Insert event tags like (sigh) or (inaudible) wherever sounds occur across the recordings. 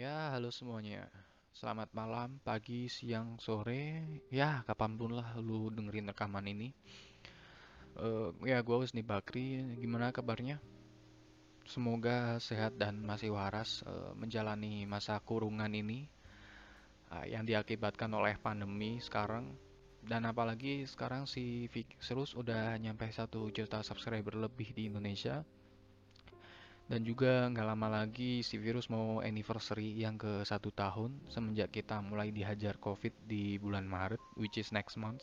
Ya, halo semuanya. Selamat malam, pagi, siang, sore, ya kapan pun lah lu dengerin rekaman ini. Eh, ya, gue Wisni Bakri. Gimana kabarnya? Semoga sehat dan masih waras eh, menjalani masa kurungan ini ah, yang diakibatkan oleh pandemi sekarang. Dan apalagi sekarang si Serus udah nyampe satu juta subscriber lebih di Indonesia. Dan juga nggak lama lagi si virus mau anniversary yang ke satu tahun semenjak kita mulai dihajar COVID di bulan Maret, which is next month.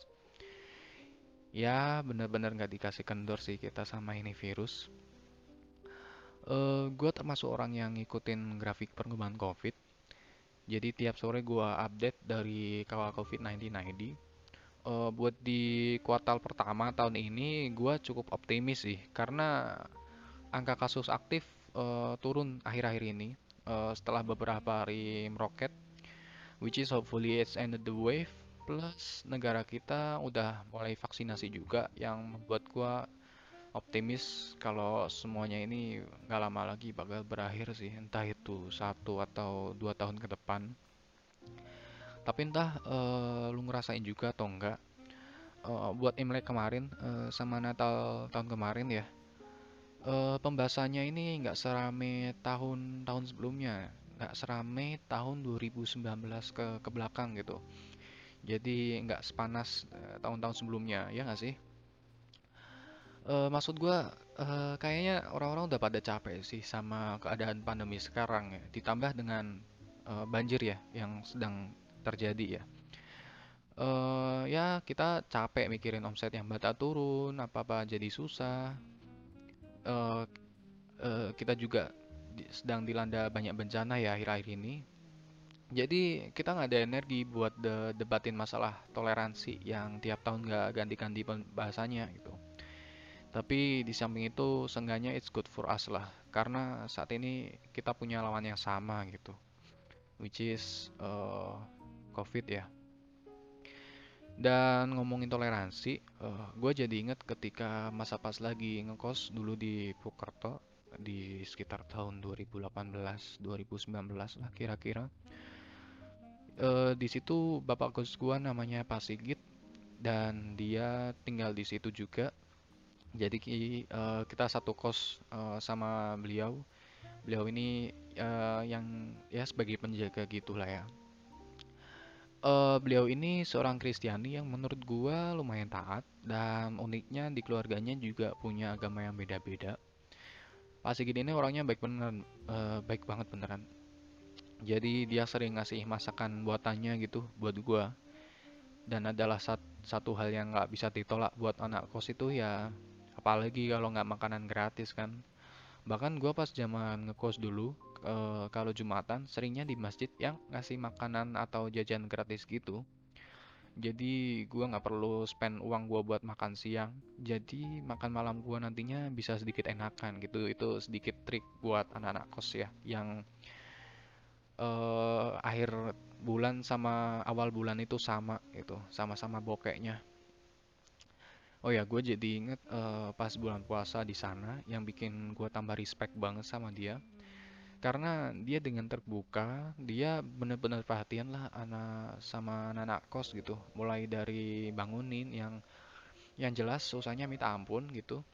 Ya, bener-bener nggak dikasih kendor sih kita sama ini virus. Uh, gue termasuk orang yang ngikutin grafik perkembangan COVID. Jadi tiap sore gue update dari kawal COVID-19 ID. Uh, buat di kuartal pertama tahun ini gue cukup optimis sih karena angka kasus aktif uh, turun akhir-akhir ini uh, setelah beberapa hari meroket which is hopefully it's ended the wave plus negara kita udah mulai vaksinasi juga yang membuat gua optimis kalau semuanya ini nggak lama lagi bakal berakhir sih entah itu satu atau dua tahun ke depan. Tapi entah uh, lu ngerasain juga atau enggak uh, buat Imlek kemarin uh, sama Natal tahun kemarin ya uh, pembahasannya ini nggak serame tahun-tahun sebelumnya, nggak serame tahun 2019 ke ke belakang gitu. Jadi nggak sepanas uh, tahun-tahun sebelumnya, ya nggak sih? Uh, maksud gua uh, kayaknya orang-orang udah pada capek sih sama keadaan pandemi sekarang ya, ditambah dengan uh, banjir ya yang sedang terjadi ya. Uh, ya kita capek mikirin omset yang bata turun, apa-apa jadi susah, uh, kita juga sedang dilanda banyak bencana ya akhir-akhir ini. Jadi kita nggak ada energi buat de debatin masalah toleransi yang tiap tahun nggak ganti-ganti bahasanya gitu. Tapi di samping itu seenggaknya it's good for us lah. Karena saat ini kita punya lawan yang sama gitu. Which is uh, COVID ya. Dan ngomongin toleransi, uh, eh, gue jadi inget ketika masa pas lagi ngekos dulu di Purwokerto di sekitar tahun 2018-2019 lah kira-kira. Uh, di situ bapak kos gue namanya Pak Sigit dan dia tinggal di situ juga. Jadi uh, kita satu kos uh, sama beliau. Beliau ini uh, yang ya sebagai penjaga gitulah ya uh, beliau ini seorang Kristiani yang menurut gua lumayan taat dan uniknya di keluarganya juga punya agama yang beda-beda. Pak Sigit ini orangnya baik beneran, uh, baik banget beneran. Jadi dia sering ngasih masakan buatannya gitu buat gua. Dan adalah sat satu hal yang nggak bisa ditolak buat anak kos itu ya apalagi kalau nggak makanan gratis kan. Bahkan gua pas zaman ngekos dulu uh, kalau Jumatan seringnya di masjid yang ngasih makanan atau jajan gratis gitu. Jadi gua nggak perlu spend uang gua buat makan siang. Jadi makan malam gua nantinya bisa sedikit enakan gitu. Itu sedikit trik buat anak-anak kos ya yang uh, akhir bulan sama awal bulan itu sama gitu, sama-sama bokeknya. Oh ya, gue jadi inget uh, pas bulan puasa di sana yang bikin gue tambah respect banget sama dia karena dia dengan terbuka dia benar-benar perhatian lah anak sama anak, kos gitu. Mulai dari bangunin yang yang jelas susahnya minta ampun gitu.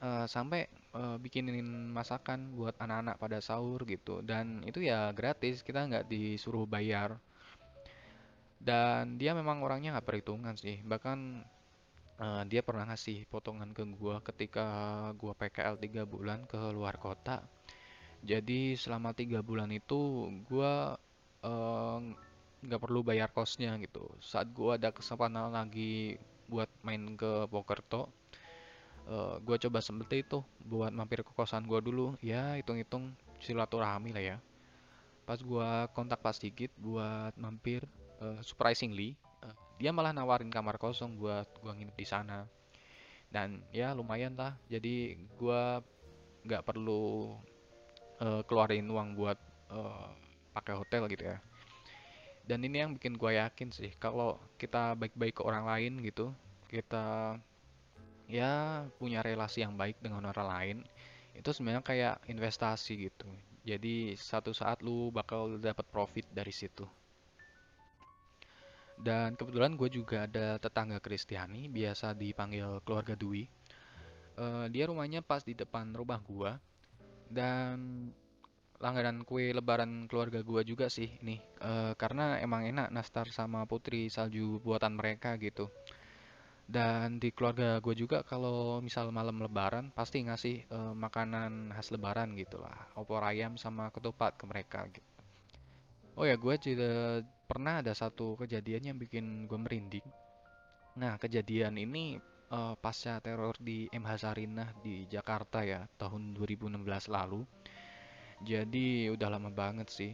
Uh, sampai uh, bikinin masakan buat anak-anak pada sahur gitu. Dan itu ya gratis kita nggak disuruh bayar. Dan dia memang orangnya nggak perhitungan sih. Bahkan uh, dia pernah ngasih potongan ke gua ketika gua PKL 3 bulan ke luar kota jadi selama tiga bulan itu gue uh, nggak perlu bayar kosnya gitu. Saat gue ada kesempatan lagi buat main ke Pokerto, uh, eh, gue coba sempet itu buat mampir ke kosan gue dulu. Ya hitung-hitung silaturahmi lah ya. Pas gue kontak Pak Sigit buat mampir, uh, surprisingly, uh, dia malah nawarin kamar kosong buat gue nginep di sana. Dan ya lumayan lah. Jadi gue nggak perlu uh, keluarin uang buat uh, pakai hotel gitu ya dan ini yang bikin gue yakin sih kalau kita baik-baik ke orang lain gitu kita ya punya relasi yang baik dengan orang lain itu sebenarnya kayak investasi gitu Jadi satu saat lu bakal dapat profit dari situ. Dan kebetulan gue juga ada tetangga Kristiani, biasa dipanggil keluarga Dwi. Eh, dia rumahnya pas di depan rumah gue. Dan langganan kue lebaran keluarga gua juga sih ini Eh, karena emang enak nastar sama putri salju buatan mereka gitu. Dan di keluarga gue juga kalau misal malam lebaran pasti ngasih eh, makanan khas lebaran gitu lah. Opor ayam sama ketupat ke mereka gitu. Oh ya gue juga pernah ada satu kejadian yang bikin gue merinding. Nah kejadian ini eh, pasca teror di MH Sarinah di Jakarta ya tahun 2016 lalu jadi udah lama banget sih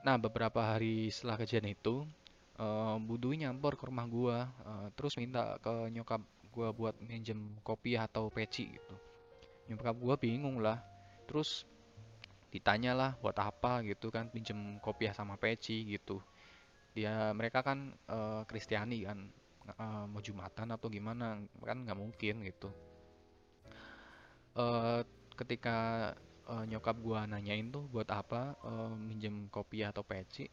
Nah, beberapa hari setelah kejadian itu, eh Bu Dwi nyamper ke rumah gua, eh, terus minta ke nyokap gua buat minjem kopi atau peci gitu. Nyokap gua bingung lah. Terus ditanya lah buat apa gitu kan pinjem kopiah sama peci gitu. Dia mereka kan eh, Kristiani kan eh, mau Jumatan atau gimana kan nggak mungkin gitu. Eh ketika eh, nyokap gua nanyain tuh buat apa eh, minjem kopi atau peci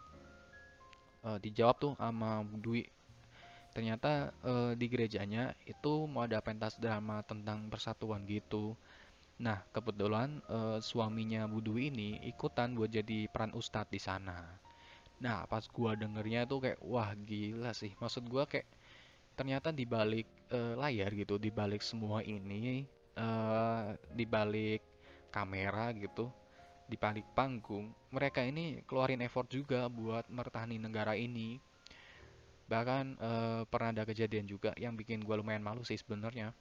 eh, dijawab tuh sama Dwi. Ternyata eh, di gerejanya itu mau ada pentas drama tentang persatuan gitu. Nah kebetulan eh, suaminya Bu ini ikutan buat jadi peran ustadz di sana. Nah pas gua dengernya tuh kayak wah gila sih. Maksud gua kayak ternyata di balik eh, layar gitu di balik semua ini eh, di balik kamera gitu di balik panggung mereka ini keluarin effort juga buat mertahani negara ini. Bahkan eh, pernah ada kejadian juga yang bikin gue lumayan malu sih sebenarnya.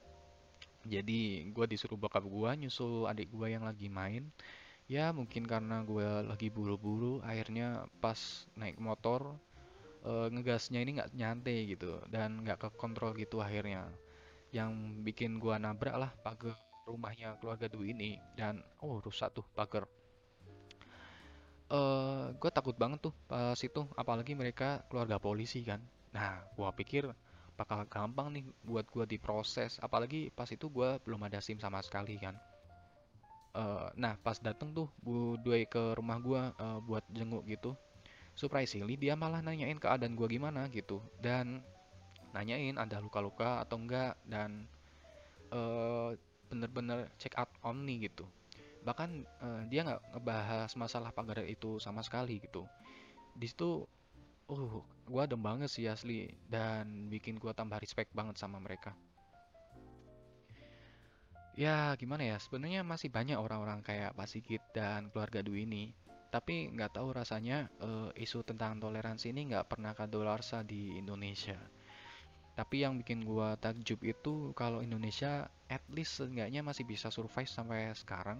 Jadi gue disuruh bokap gue nyusul adik gue yang lagi main. Ya mungkin karena gue lagi buru-buru akhirnya pas naik motor eh, ngegasnya ini nggak nyantai gitu dan nggak kekontrol gitu akhirnya. Yang bikin gua nabrak lah pagar rumahnya keluarga Dwi ini dan oh rusak tuh pagar. Eh gue takut banget tuh pas itu apalagi mereka keluarga polisi kan. Nah gua pikir bakal gampang nih buat gua diproses apalagi pas itu gua belum ada SIM sama sekali kan. Eh, nah pas dateng tuh Bu Dwi ke rumah gua eh, buat jenguk gitu surprisingly dia malah nanyain keadaan gua gimana gitu. Dan nanyain ada luka-luka atau enggak dan eh, bener-bener check up on nih gitu. Bahkan eh, dia nggak ngebahas masalah pagar itu sama sekali gitu. Di situ uh gua adem banget sih asli dan bikin gua tambah respect banget sama mereka. Ya gimana ya sebenarnya masih banyak orang-orang kayak Pak Sigit dan keluarga Dwi ini tapi nggak tahu rasanya eh, isu tentang toleransi ini nggak pernah kadaluarsa di Indonesia Tapi yang bikin gua takjub itu kalau Indonesia at least seenggaknya masih bisa survive sampai sekarang.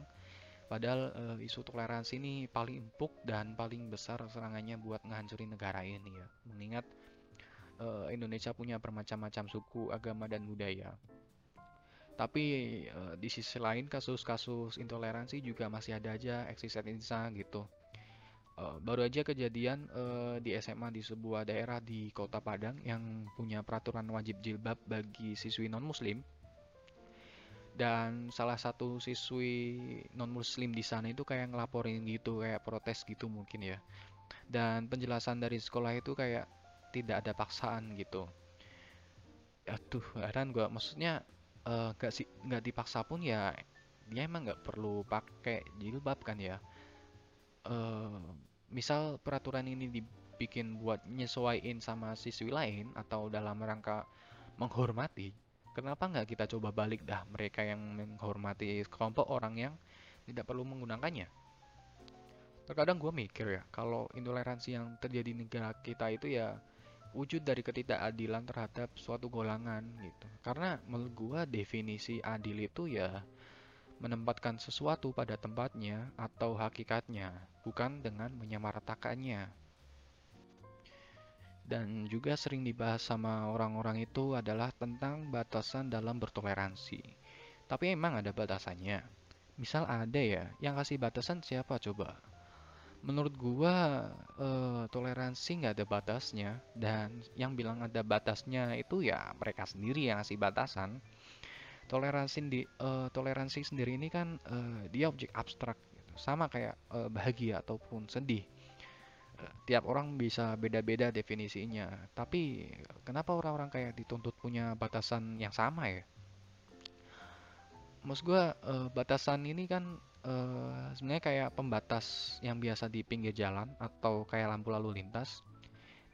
Padahal eh, isu toleransi ini paling empuk dan paling besar serangannya buat ngehancurin negara ini ya. Mengingat eh, Indonesia punya bermacam-macam suku, agama, dan budaya. Tapi eh, di sisi lain kasus-kasus intoleransi juga masih ada aja eksistensinya gitu. Eh, baru aja kejadian eh, di SMA di sebuah daerah di Kota Padang yang punya peraturan wajib jilbab bagi siswi non-Muslim dan salah satu siswi non-Muslim di sana itu kayak ngelaporin gitu kayak protes gitu mungkin ya dan penjelasan dari sekolah itu kayak tidak ada paksaan gitu. Aduh, heran gua maksudnya eh, nggak sih nggak dipaksa pun ya dia emang nggak perlu pakai jilbab kan ya. Eh misal peraturan ini dibikin buat nyesuaiin sama siswi lain atau dalam rangka menghormati, kenapa nggak kita coba balik dah mereka yang menghormati kelompok orang yang tidak perlu menggunakannya? Terkadang gue mikir ya, kalau intoleransi yang terjadi di negara kita itu ya wujud dari ketidakadilan terhadap suatu golongan gitu. Karena menurut gue definisi adil itu ya menempatkan sesuatu pada tempatnya atau hakikatnya, bukan dengan menyamaratakannya. Dan juga sering dibahas sama orang-orang itu adalah tentang batasan dalam bertoleransi. Tapi emang ada batasannya. Misal ada ya, yang kasih batasan siapa coba? Menurut gua, eh, toleransi nggak ada batasnya. Dan yang bilang ada batasnya itu ya mereka sendiri yang kasih batasan. Toleransi di eh, toleransi sendiri ini kan eh, dia objek abstrak gitu. sama kayak eh, bahagia ataupun sedih. Tiap orang bisa beda-beda definisinya. Tapi kenapa orang-orang kayak dituntut punya batasan yang sama ya? Maksud gua eh, batasan ini kan eh, sebenarnya kayak pembatas yang biasa di pinggir jalan atau kayak lampu lalu lintas.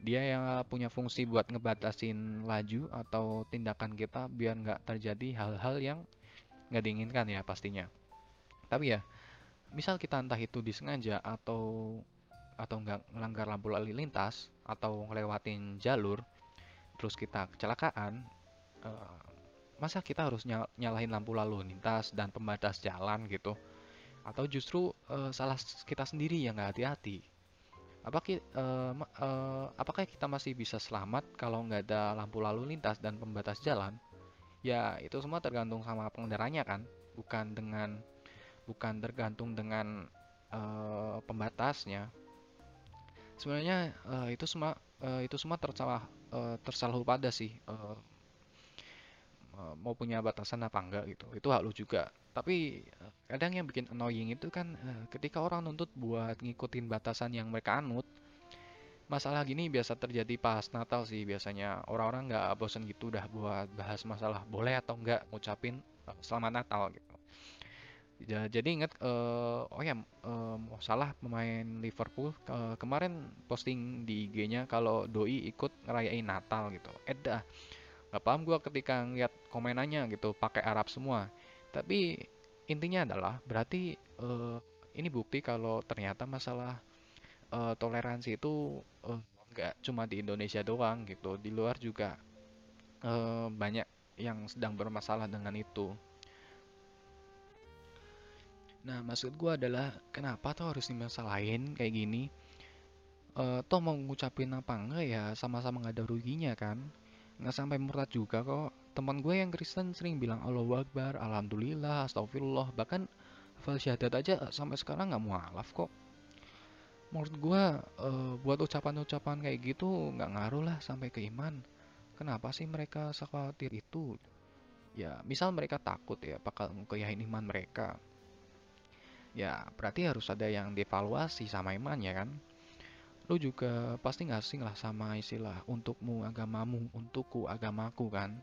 Dia yang punya fungsi buat ngebatasin laju atau tindakan kita biar nggak terjadi hal-hal yang nggak diinginkan ya pastinya. Tapi ya, misal kita entah itu disengaja atau atau nggak melanggar lampu lalu lintas atau ngelewatin jalur, terus kita kecelakaan, eh, masa kita harus nya- nyalahin lampu lalu lintas dan pembatas jalan gitu? Atau justru eh, salah kita sendiri yang nggak hati-hati? Apa ki- eh, ma- eh, apakah kita masih bisa selamat kalau nggak ada lampu lalu lintas dan pembatas jalan? Ya, itu semua tergantung sama pengendaranya kan, bukan dengan bukan tergantung dengan eh, pembatasnya. Sebenarnya eh, itu semua eh, itu semua tersalah eh, tersalah pada sih eh, mau punya batasan apa enggak gitu. Itu hak lu juga. Tapi eh, kadang yang bikin annoying itu kan eh, ketika orang nuntut buat ngikutin batasan yang mereka anut. Masalah gini biasa terjadi pas Natal sih biasanya. Orang-orang nggak bosen gitu udah buat bahas masalah boleh atau enggak ngucapin eh, Selamat Natal gitu. Ja- Jadi ingat eh, oh ya eh, salah pemain Liverpool eh, kemarin posting di IG-nya kalau doi ikut ngerayain Natal gitu. Eh dah, nggak paham gua ketika ngeliat komenannya gitu pakai Arab semua. Tapi intinya adalah berarti eh, ini bukti kalau ternyata masalah eh, toleransi itu eh, nggak cuma di Indonesia doang gitu. Di luar juga eh, banyak yang sedang bermasalah dengan itu. Nah, maksud gua adalah kenapa tuh harus dimasalahin kayak gini? Eh, toh mau ngucapin apa enggak ya sama-sama nggak ada ruginya kan? Nggak sampai murtad juga kok. Teman gue yang Kristen sering bilang Allahu Akbar, Alhamdulillah, Astagfirullah. Bahkan hafal syahadat aja sampai sekarang nggak mualaf kok. Menurut gua eh, buat ucapan-ucapan kayak gitu nggak ngaruh lah sampai ke iman. Kenapa sih mereka sekhawatir itu? Ya, misal mereka takut ya bakal ngeyahin iman mereka. Ya, berarti harus ada yang dievaluasi sama imannya kan? Lu juga pasti nggak asing lah sama istilah untukmu agamamu, untukku agamaku kan?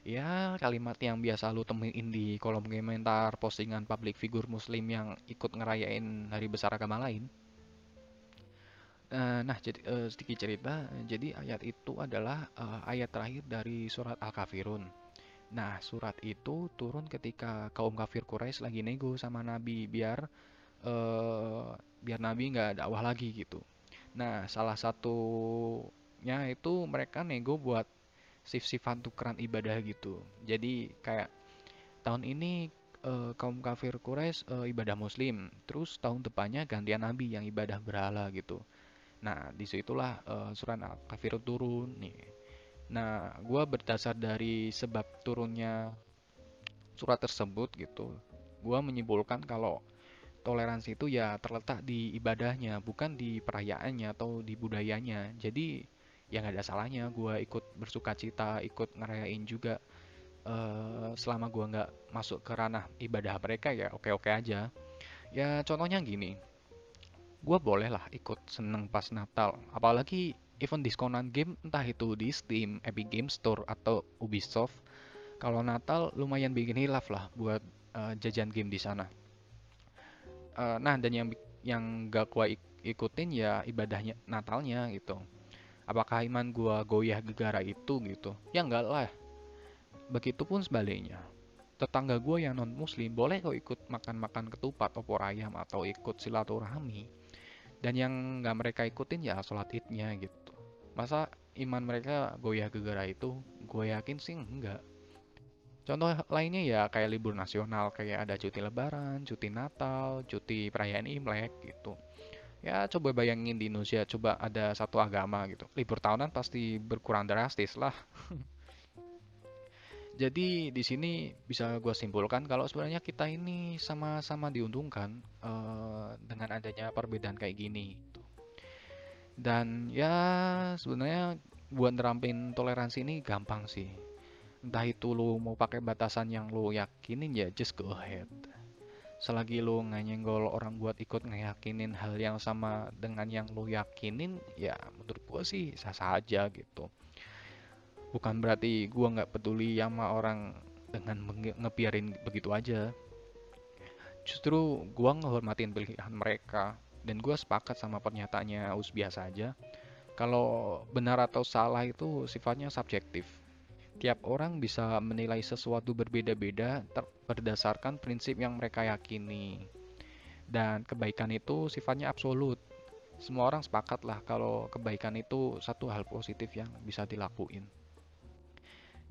Ya, kalimat yang biasa lu temuin di kolom komentar postingan public figure muslim yang ikut ngerayain hari besar agama lain. Eh, Nah, jadi eh, sedikit cerita, jadi ayat itu adalah eh, ayat terakhir dari surat Al-Kafirun. Nah, surat itu turun ketika kaum kafir Quraisy lagi nego sama Nabi biar eh, biar Nabi nggak dakwah lagi gitu. Nah, salah satunya itu mereka nego buat sif-sifan tukeran ibadah gitu. Jadi kayak tahun ini eh, kaum kafir Quraisy eh, ibadah Muslim, terus tahun depannya gantian Nabi yang ibadah berhala gitu. Nah, di situlah eh, surat Al-Kafirun turun nih. Nah, gua berdasar dari sebab turunnya surat tersebut gitu, gua menyimpulkan kalau toleransi itu ya terletak di ibadahnya, bukan di perayaannya atau di budayanya. Jadi ya nggak ada salahnya gua ikut bersuka cita, ikut ngerayain juga eh, selama gua nggak masuk ke ranah ibadah mereka ya oke-oke aja. Ya contohnya gini, gua boleh lah ikut seneng pas Natal, apalagi event diskonan game entah itu di Steam, Epic Game Store atau Ubisoft. Kalau Natal lumayan bikin hilaf lah buat eh, jajan game di sana. Eh, nah, dan yang yang gak gua ik- ikutin ya ibadahnya Natalnya gitu. Apakah iman gua goyah gegara itu gitu? Ya enggak lah. Begitupun sebaliknya. Tetangga gua yang non muslim boleh kok ikut makan-makan ketupat opor ayam atau ikut silaturahmi. Dan yang nggak mereka ikutin ya sholat idnya gitu. Masa iman mereka goyah gegara itu? Gue yakin sih enggak. Contoh lainnya ya kayak libur nasional, kayak ada cuti lebaran, cuti Natal, cuti perayaan Imlek gitu. Ya coba bayangin di Indonesia, coba ada satu agama gitu. Libur tahunan pasti berkurang drastis lah. (laughs) Jadi di sini bisa gue simpulkan kalau sebenarnya kita ini sama-sama diuntungkan eh, dengan adanya perbedaan kayak gini. gitu. Dan ya sebenarnya buat nerampin toleransi ini gampang sih. Entah itu lu mau pakai batasan yang lu yakinin ya just go ahead. selagi lu nggak nyenggol orang buat ikut ngeyakinin hal yang sama dengan yang lu yakinin ya menurut gua sih sah-sah aja gitu. Bukan berarti gua nggak peduli sama orang dengan ngebiarin begitu aja. Justru gua ngehormatin pilihan mereka dan gua sepakat sama pernyataannya Us biasa aja. Kalau benar atau salah itu sifatnya subjektif tiap orang bisa menilai sesuatu berbeda-beda berdasarkan prinsip yang mereka yakini dan kebaikan itu sifatnya absolut semua orang sepakat lah kalau kebaikan itu satu hal positif yang bisa dilakuin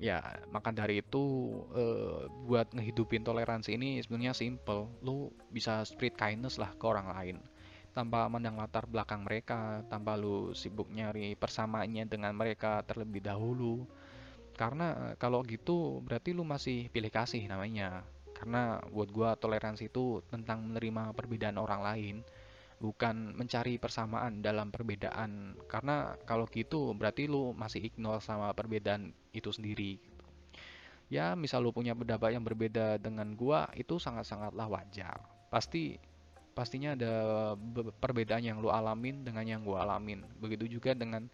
Ya, maka dari itu eh, buat ngehidupin toleransi ini sebenarnya simple. Lu bisa spread kindness lah ke orang lain. Tanpa mandang latar belakang mereka, tanpa lu sibuk nyari persamaannya dengan mereka terlebih dahulu. Karena eh, kalau gitu berarti lu masih pilih kasih namanya. Karena buat gua toleransi itu tentang menerima perbedaan orang lain, bukan mencari persamaan dalam perbedaan. Karena kalau gitu berarti lu masih ignore sama perbedaan itu sendiri. Ya, misal lu punya pendapat yang berbeda dengan gua, itu sangat-sangatlah wajar. Pasti pastinya ada be- perbedaan yang lu alamin dengan yang gua alamin. Begitu juga dengan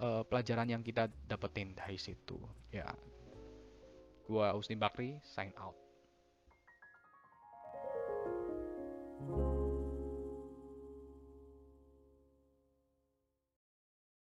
uh, pelajaran yang kita dapetin dari situ. Ya. Gua Usni Bakri sign out. thank you